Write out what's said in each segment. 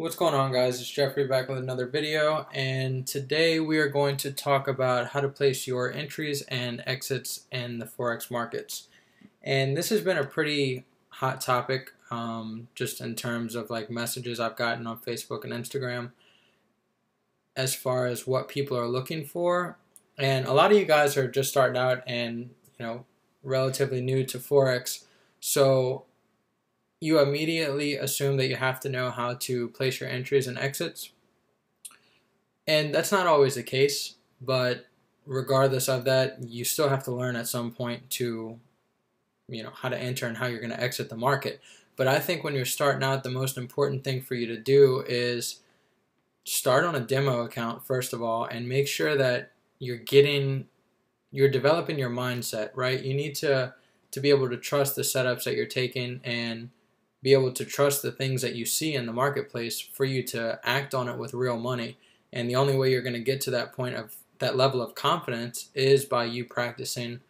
What's going on guys, it's Jeffrey back with another video and today we are going to talk about how to place your entries and exits in the Forex markets. And this has been a pretty hot topic um, just in terms of like messages I've gotten on Facebook and Instagram as far as what people are looking for. And a lot of you guys are just starting out and you know relatively new to Forex. So you immediately assume that you have to know how to place your entries and exits. And that's not always the case, but regardless of that, you still have to learn at some point to, you know, how to enter and how you're going to exit the market. But I think when you're starting out, the most important thing for you to do is start on a demo account, first of all, and make sure that you're getting, you're developing your mindset, right? You need to, to be able to trust the setups that you're taking and be able to trust the things that you see in the marketplace for you to act on it with real money. And the only way you're going to get to that point of that level of confidence is by you practicing,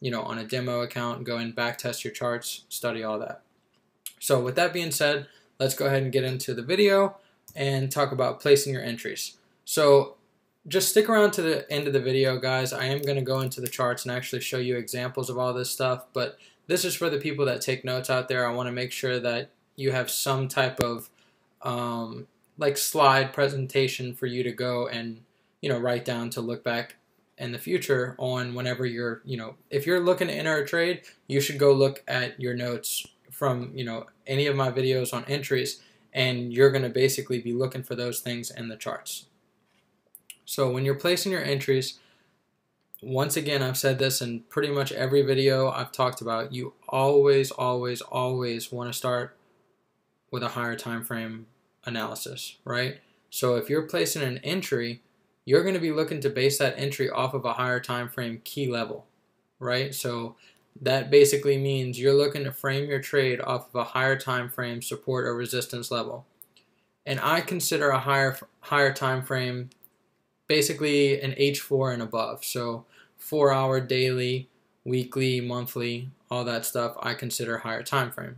you know, on a demo account, going back test your charts, study all that. So with that being said, let's go ahead and get into the video and talk about placing your entries. So just stick around to the end of the video, guys. I am going to go into the charts and actually show you examples of all this stuff, but this is for the people that take notes out there. I want to make sure that you have some type of um, like slide presentation for you to go and you know write down to look back in the future on whenever you're you know if you're looking to enter a trade you should go look at your notes from you know any of my videos on entries and you're going to basically be looking for those things in the charts so when you're placing your entries once again, I've said this in pretty much every video I've talked about. You always, always, always want to start with a higher time frame analysis, right? So if you're placing an entry, you're going to be looking to base that entry off of a higher time frame key level, right? So that basically means you're looking to frame your trade off of a higher time frame support or resistance level. And I consider a higher higher time frame basically an H4 and above. So four hour daily, weekly, monthly, all that stuff I consider higher time frame.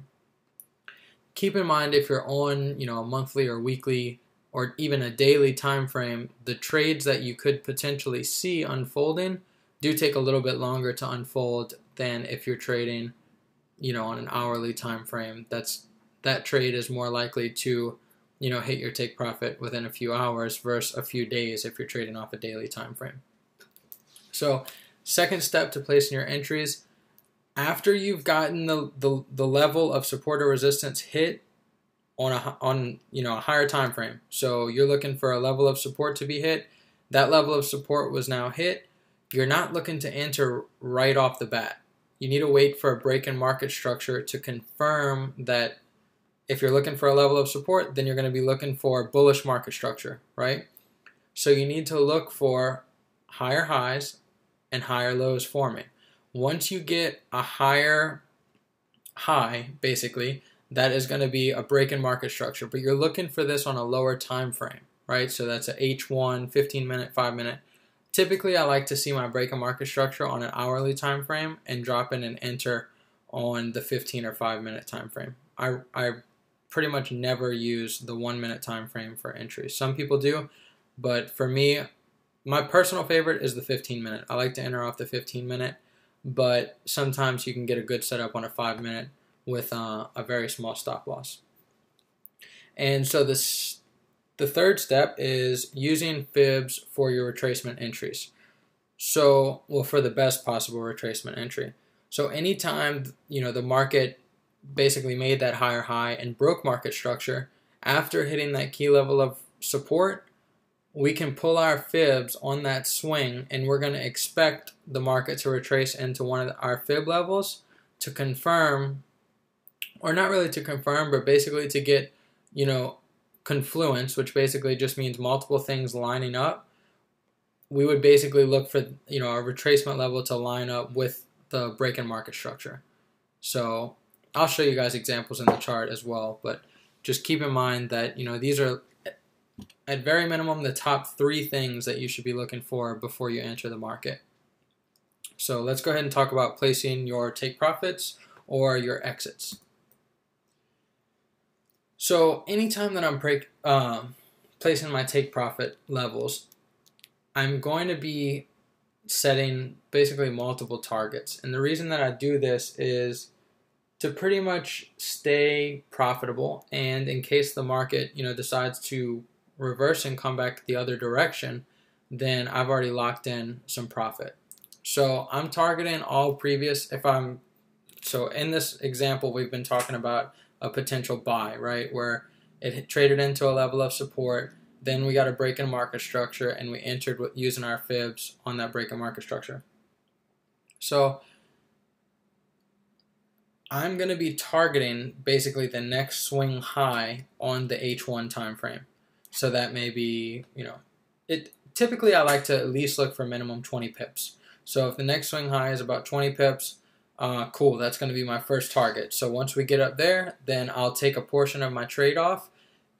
Keep in mind if you're on, you know, a monthly or weekly or even a daily time frame, the trades that you could potentially see unfolding do take a little bit longer to unfold than if you're trading, you know, on an hourly time frame. That's that trade is more likely to you know, hit your take profit within a few hours versus a few days if you're trading off a daily time frame. So, second step to placing your entries, after you've gotten the, the, the level of support or resistance hit on a on you know a higher time frame. So you're looking for a level of support to be hit. That level of support was now hit. You're not looking to enter right off the bat. You need to wait for a break in market structure to confirm that if you're looking for a level of support, then you're going to be looking for bullish market structure, right? So you need to look for higher highs and higher lows forming. Once you get a higher high, basically, that is going to be a break in market structure, but you're looking for this on a lower time frame, right? So that's a H1, 15 minute, 5 minute. Typically, I like to see my break in market structure on an hourly time frame and drop in and enter on the 15 or 5 minute time frame. I, I pretty much never use the one minute time frame for entries. Some people do, but for me, my personal favorite is the 15 minute. I like to enter off the 15 minute, but sometimes you can get a good setup on a five minute with uh, a very small stop loss. And so this, the third step is using fibs for your retracement entries. So, well, for the best possible retracement entry. So anytime you know the market basically made that higher high and broke market structure, after hitting that key level of support, we can pull our fibs on that swing and we're going to expect the market to retrace into one of our fib levels to confirm or not really to confirm but basically to get you know confluence which basically just means multiple things lining up. We would basically look for you know our retracement level to line up with the break in market structure. So I'll show you guys examples in the chart as well, but just keep in mind that, you know, these are at very minimum the top three things that you should be looking for before you enter the market. So let's go ahead and talk about placing your take profits or your exits. So anytime that I'm um, placing my take profit levels, I'm going to be setting basically multiple targets. And the reason that I do this is to pretty much stay profitable and in case the market, you know, decides to reverse and come back the other direction, then I've already locked in some profit. So I'm targeting all previous if I'm so in this example we've been talking about a potential buy, right? Where it traded into a level of support, then we got a break in market structure, and we entered with using our fibs on that break in market structure. So I'm going to be targeting basically the next swing high on the H1 time frame. So that may be, you know, it typically I like to at least look for minimum 20 pips. So if the next swing high is about 20 pips, uh, cool, that's going to be my first target. So once we get up there, then I'll take a portion of my trade off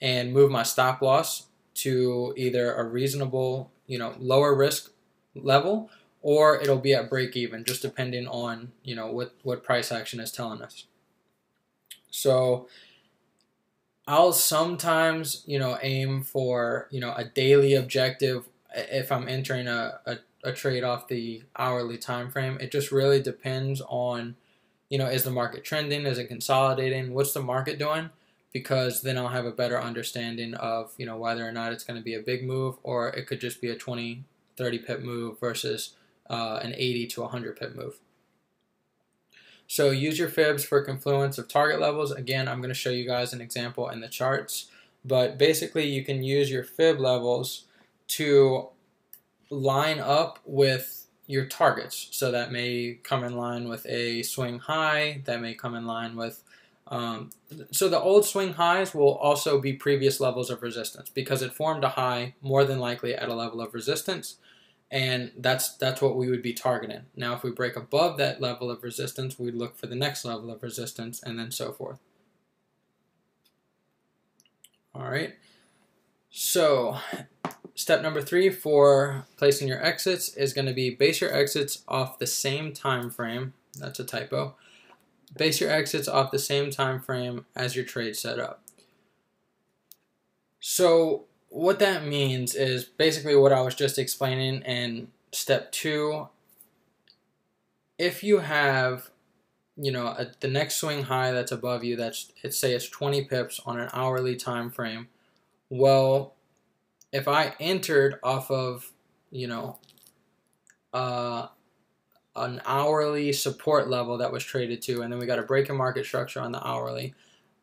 and move my stop loss to either a reasonable, you know, lower risk level or it'll be at break even just depending on, you know, what what price action is telling us. So I'll sometimes, you know, aim for, you know, a daily objective if I'm entering a, a a trade off the hourly time frame. It just really depends on, you know, is the market trending? Is it consolidating? What's the market doing? Because then I'll have a better understanding of, you know, whether or not it's going to be a big move or it could just be a 20, 30 pip move versus uh, an 80 to 100 pip move. So use your fibs for confluence of target levels. Again, I'm going to show you guys an example in the charts. But basically, you can use your fib levels to line up with your targets. So that may come in line with a swing high, that may come in line with. Um, so the old swing highs will also be previous levels of resistance because it formed a high more than likely at a level of resistance, and that's that's what we would be targeting. Now, if we break above that level of resistance, we'd look for the next level of resistance, and then so forth. All right. So Step number three for placing your exits is going to be base your exits off the same time frame. That's a typo. Base your exits off the same time frame as your trade setup. So what that means is basically what I was just explaining in step two. If you have, you know, a, the next swing high that's above you, that's let's say it's 20 pips on an hourly time frame. Well, if I entered off of, you know, uh, an hourly support level that was traded to, and then we got a break in market structure on the hourly,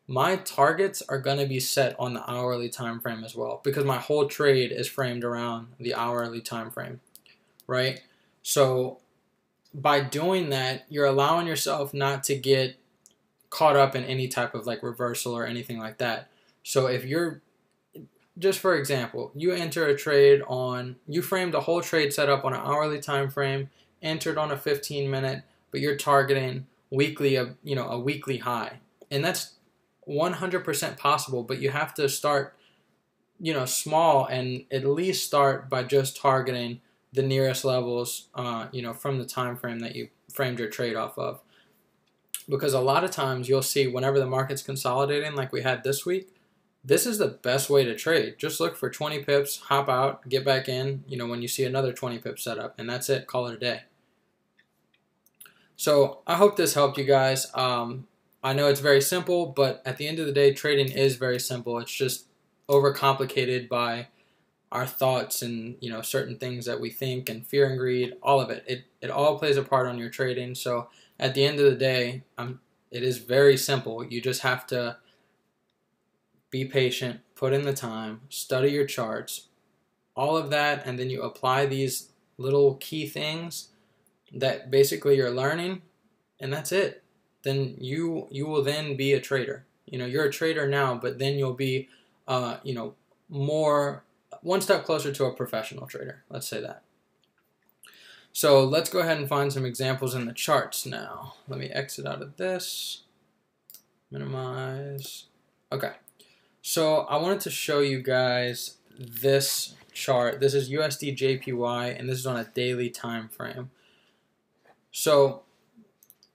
my targets are going to be set on the hourly time frame as well because my whole trade is framed around the hourly time frame, right? So by doing that, you're allowing yourself not to get caught up in any type of like reversal or anything like that. So if you're just for example, you enter a trade on, you framed a whole trade setup on an hourly time frame, entered on a 15 minute, but you're targeting weekly, a you know, a weekly high, and that's 100% possible. But you have to start, you know, small and at least start by just targeting the nearest levels, uh, you know, from the time frame that you framed your trade off of. Because a lot of times you'll see whenever the market's consolidating, like we had this week, this is the best way to trade. Just look for 20 pips, hop out, get back in, you know, when you see another 20 pip setup, and that's it. Call it a day. So I hope this helped you guys. Um, I know it's very simple, but at the end of the day, trading is very simple. It's just overcomplicated by our thoughts and you know certain things that we think and fear and greed. All of it. It it all plays a part on your trading. So at the end of the day, um, it is very simple. You just have to be patient, put in the time, study your charts, all of that, and then you apply these little key things that basically you're learning, and that's it. Then you you will then be a trader. You know, you're a trader now, but then you'll be, uh, you know, more one step closer to a professional trader. Let's say that. So let's go ahead and find some examples in the charts now. Let me exit out of this, minimize. Okay. So I wanted to show you guys this chart. This is USD JPY and this is on a daily time frame. So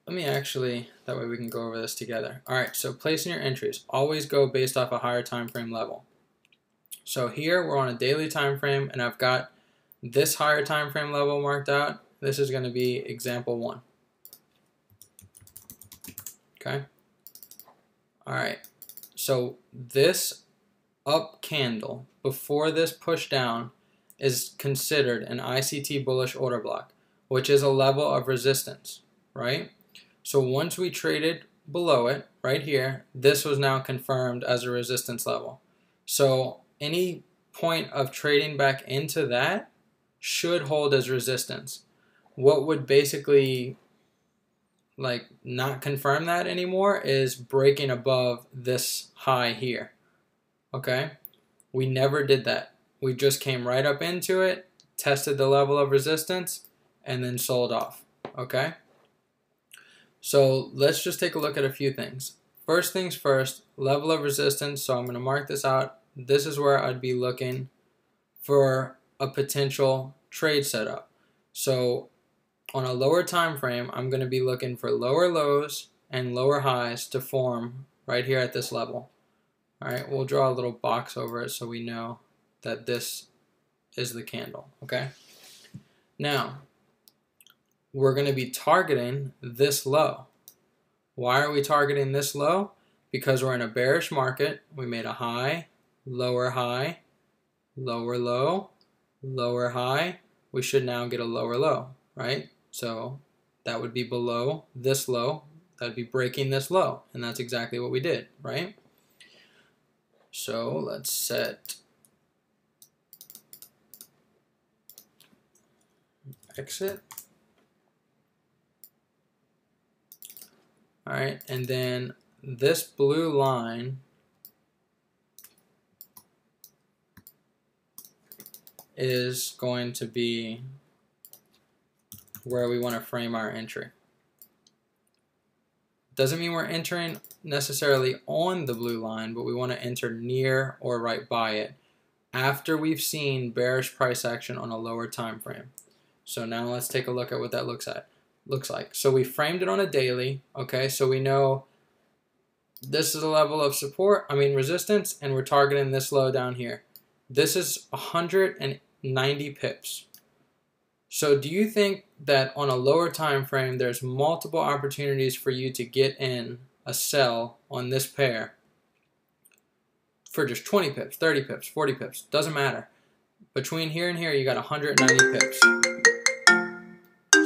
let me actually, that way we can go over this together. All right, so placing your entries. Always go based off a higher time frame level. So here we're on a daily time frame and I've got this higher time frame level marked out. This is going to be example one. Okay. All right. So this up candle before this push down is considered an ICT bullish order block, which is a level of resistance, right? So once we traded below it, right here, this was now confirmed as a resistance level. So any point of trading back into that should hold as resistance. What would basically like not confirm that anymore is breaking above this high here. Okay? We never did that. We just came right up into it, tested the level of resistance, and then sold off. Okay? So let's just take a look at a few things. First things first, level of resistance. So I'm going to mark this out. This is where I'd be looking for a potential trade setup. So on a lower time frame, I'm going to be looking for lower lows and lower highs to form right here at this level. All right, we'll draw a little box over it so we know that this is the candle, okay? Now, we're going to be targeting this low. Why are we targeting this low? Because we're in a bearish market. We made a high, lower high, lower low, lower high. We should now get a lower low, right? So that would be below this low. That would be breaking this low. And that's exactly what we did, right? So let's set exit. All right, and then this blue line is going to be where we want to frame our entry. Doesn't mean we're entering necessarily on the blue line, but we want to enter near or right by it after we've seen bearish price action on a lower time frame. So now let's take a look at what that looks at looks like. So we framed it on a daily, okay? So we know this is a level of support, I mean resistance, and we're targeting this low down here. This is 190 pips. So do you think that on a lower time frame there's multiple opportunities for you to get in a sell on this pair for just 20 pips, 30 pips, 40 pips, doesn't matter. Between here and here you got 190 pips.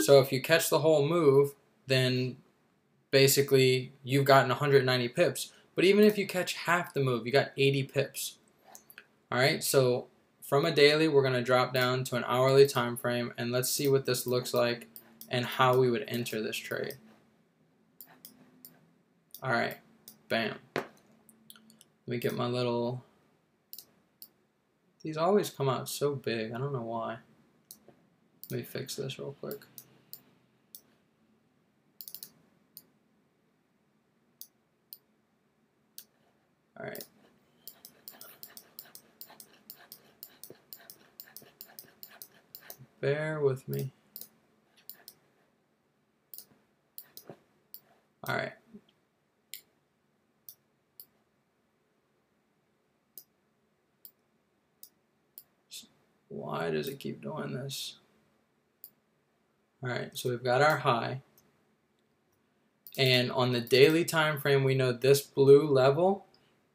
So if you catch the whole move, then basically you've gotten 190 pips. But even if you catch half the move, you got 80 pips. All right, so from a daily, we're going to drop down to an hourly time frame, and let's see what this looks like and how we would enter this trade. All right, bam. Let me get my little... These always come out so big. I don't know why. Let me fix this real quick. All right. Bear with me. All right. Why does it keep doing this? All right, so we've got our high. And on the daily time frame, we know this blue level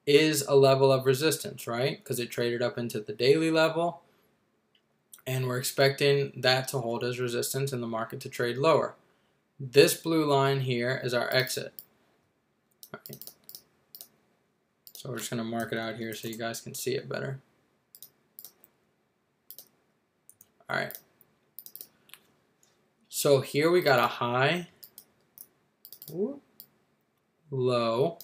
is a level of resistance, right? Because it traded up into the daily level and we're expecting that to hold as resistance and the market to trade lower. This blue line here is our exit. Right. So we're just going to mark it out here so you guys can see it better. All right. So here we got a high, low,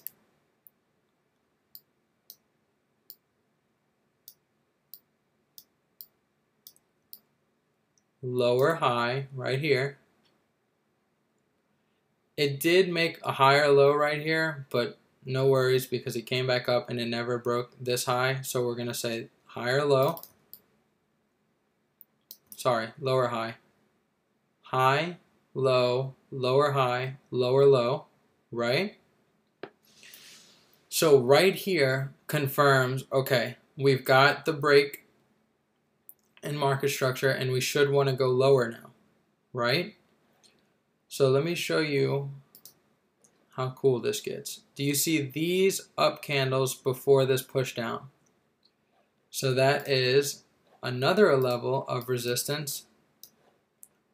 lower high right here. It did make a higher low right here, but no worries because it came back up and it never broke this high. So we're going to say higher low. Sorry, lower high. High, low, lower high, lower low, right? So right here confirms, okay, we've got the break in market structure and we should want to go lower now, right? So let me show you how cool this gets. Do you see these up candles before this push down? So that is another level of resistance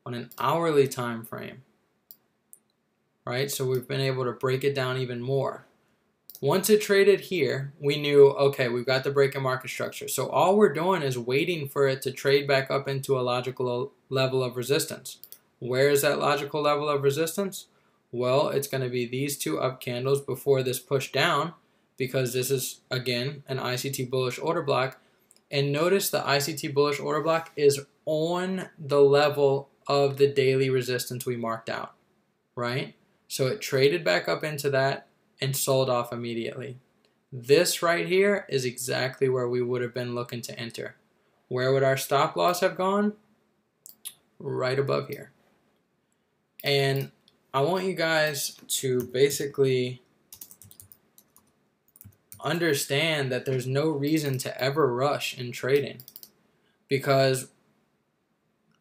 on an hourly time frame. Right? So we've been able to break it down even more. Once it traded here, we knew, okay, we've got the break in market structure. So all we're doing is waiting for it to trade back up into a logical level of resistance. Where is that logical level of resistance? Well, it's going to be these two up candles before this push down because this is, again, an ICT bullish order block. And notice the ICT bullish order block is on the level of the daily resistance we marked out, right? So it traded back up into that and sold off immediately. This right here is exactly where we would have been looking to enter. Where would our stop loss have gone? Right above here. And I want you guys to basically understand that there's no reason to ever rush in trading because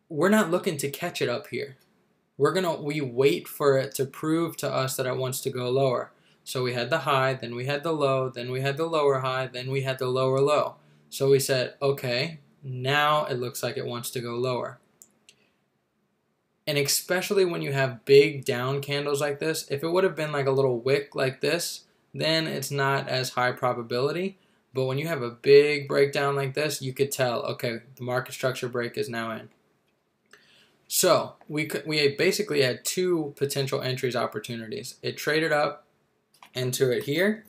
we're not looking to catch it up here. We're gonna we wait for it to prove to us that it wants to go lower. So we had the high, then we had the low, then we had the lower high, then we had the lower low. So we said, okay, now it looks like it wants to go lower. And especially when you have big down candles like this, if it would have been like a little wick like this, then it's not as high probability. But when you have a big breakdown like this, you could tell, okay, the market structure break is now in. So we could, we basically had two potential entries opportunities. It traded up into it here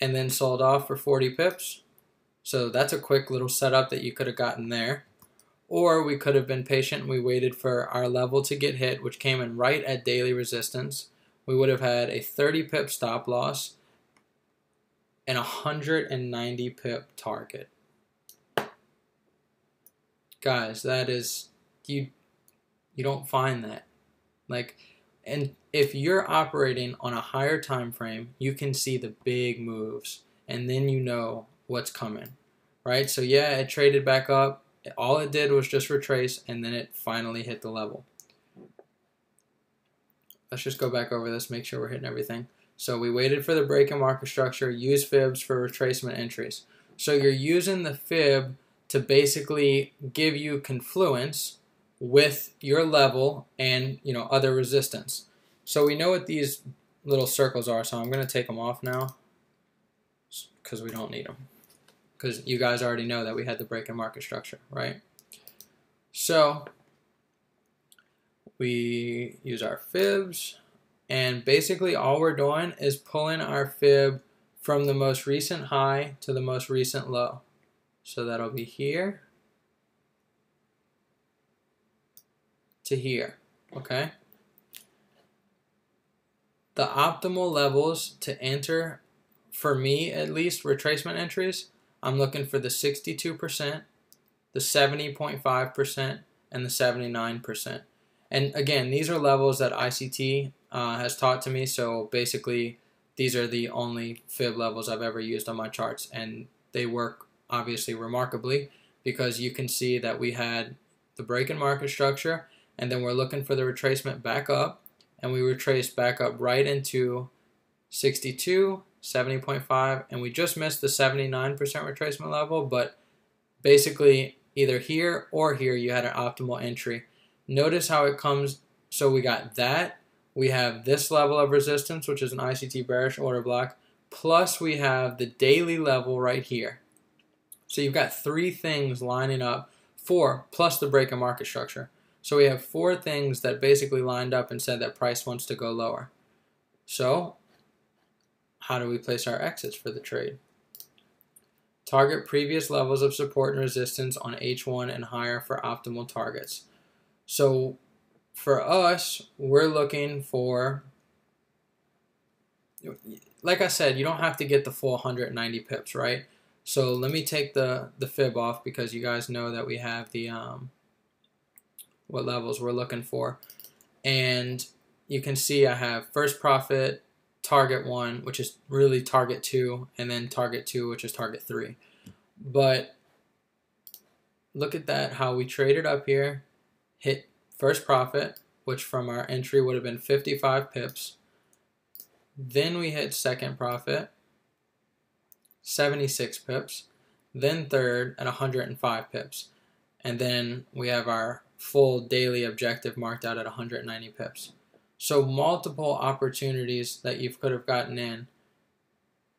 and then sold off for 40 pips. So that's a quick little setup that you could have gotten there. Or we could have been patient and we waited for our level to get hit, which came in right at daily resistance. We would have had a 30 pip stop loss and a 190 pip target. Guys, that is you you don't find that. Like and if you're operating on a higher time frame, you can see the big moves and then you know what's coming. Right? So yeah, it traded back up. All it did was just retrace and then it finally hit the level. Let's just go back over this, make sure we're hitting everything. So we waited for the break in market structure, use fibs for retracement entries. So you're using the fib to basically give you confluence with your level and you know other resistance. So we know what these little circles are, so I'm going to take them off now because we don't need them. Because you guys already know that we had the break in market structure, right? So we use our fibs, and basically all we're doing is pulling our fib from the most recent high to the most recent low. So that'll be here to here, okay? The optimal levels to enter, for me at least, retracement entries, I'm looking for the 62%, the 70.5%, and the 79%. And again, these are levels that ICT uh, has taught to me, so basically these are the only fib levels I've ever used on my charts, and they work obviously remarkably because you can see that we had the break in market structure and then we're looking for the retracement back up. And we retrace back up right into 62 70.5 and we just missed the 79% retracement level. But basically either here or here you had an optimal entry. Notice how it comes. So we got that. We have this level of resistance which is an ICT bearish order block. Plus we have the daily level right here. So you've got three things lining up four plus the break in market structure so we have four things that basically lined up and said that price wants to go lower. So how do we place our exits for the trade? Target previous levels of support and resistance on H1 and higher for optimal targets. So for us, we're looking for, like I said, you don't have to get the full 190 pips, right? So let me take the, the fib off because you guys know that we have the, um, what levels we're looking for. and you can see I have first profit, target one, which is really target two, and then target two, which is target three. But look at that, how we traded up here, hit first profit, which from our entry would have been 55 pips. Then we hit second profit, 76 pips. Then third at 105 pips. And then we have our full daily objective marked out at 190 pips. So multiple opportunities that you could have gotten in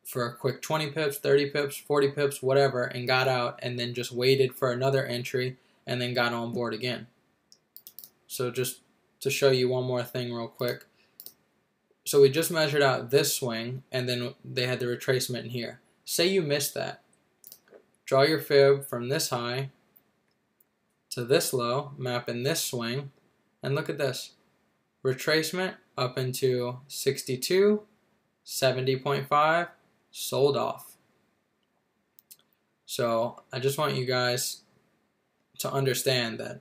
for a quick 20 pips, 30 pips, 40 pips, whatever, and got out and then just waited for another entry and then got on board again. So just to show you one more thing real quick. So we just measured out this swing and then they had the retracement in here. Say you missed that. Draw your fib from this high to this low, map in this swing, and look at this. Retracement up into 62, 70.5, sold off. So I just want you guys to understand that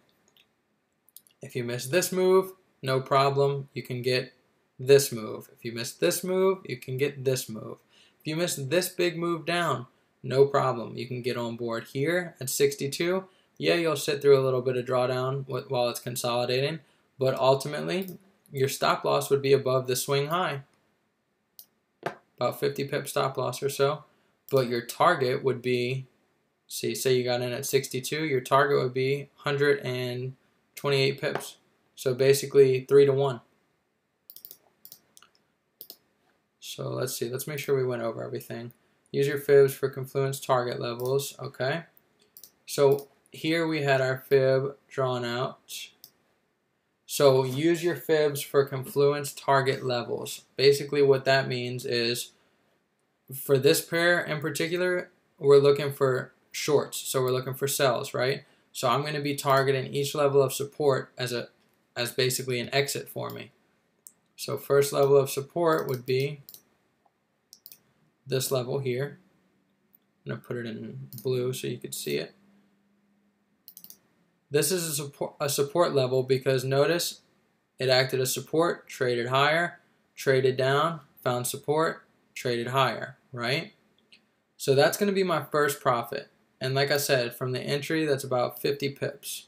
if you miss this move, no problem, you can get this move. If you miss this move, you can get this move. If you miss this big move down, no problem. You can get on board here at 62. Yeah, you'll sit through a little bit of drawdown while it's consolidating, but ultimately, your stop loss would be above the swing high. About 50 pip stop loss or so. But your target would be, see, say you got in at 62, your target would be 128 pips. So basically 3 to 1. So let's see, let's make sure we went over everything. Use your fibs for confluence target levels, okay? So here we had our fib drawn out. So use your fibs for confluence target levels. Basically what that means is for this pair in particular, we're looking for shorts. So we're looking for sells, right? So I'm going to be targeting each level of support as a as basically an exit for me. So first level of support would be this level here. I'm going to put it in blue so you could see it. This is a support, a support level because notice it acted as support, traded higher, traded down, found support, traded higher, right? So that's going to be my first profit. And like I said, from the entry, that's about 50 pips.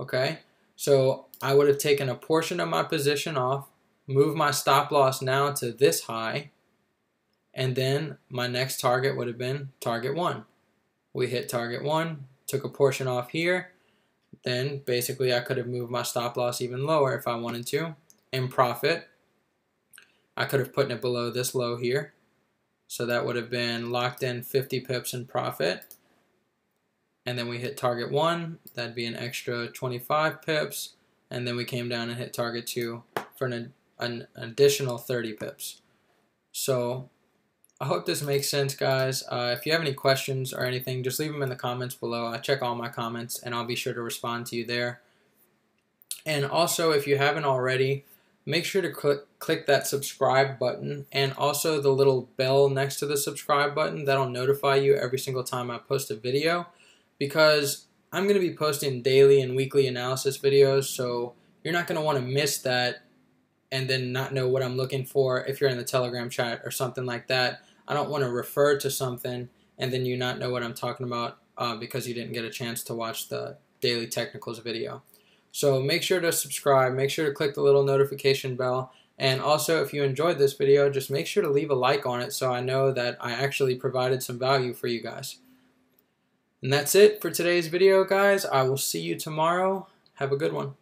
Okay? So I would have taken a portion of my position off, moved my stop loss now to this high, and then my next target would have been target one. We hit target one, took a portion off here. Then basically I could have moved my stop loss even lower if I wanted to. In profit, I could have put it below this low here. So that would have been locked in 50 pips in profit. And then we hit target one, that'd be an extra 25 pips. And then we came down and hit target two for an, an additional 30 pips. So I hope this makes sense, guys. Uh, if you have any questions or anything, just leave them in the comments below. I check all my comments, and I'll be sure to respond to you there. And also, if you haven't already, make sure to click, click that subscribe button and also the little bell next to the subscribe button. That'll notify you every single time I post a video because I'm going to be posting daily and weekly analysis videos, so you're not going to want to miss that and then not know what I'm looking for if you're in the Telegram chat or something like that. I don't want to refer to something and then you not know what I'm talking about uh, because you didn't get a chance to watch the daily technicals video. So make sure to subscribe, make sure to click the little notification bell, and also if you enjoyed this video, just make sure to leave a like on it so I know that I actually provided some value for you guys. And that's it for today's video, guys. I will see you tomorrow. Have a good one.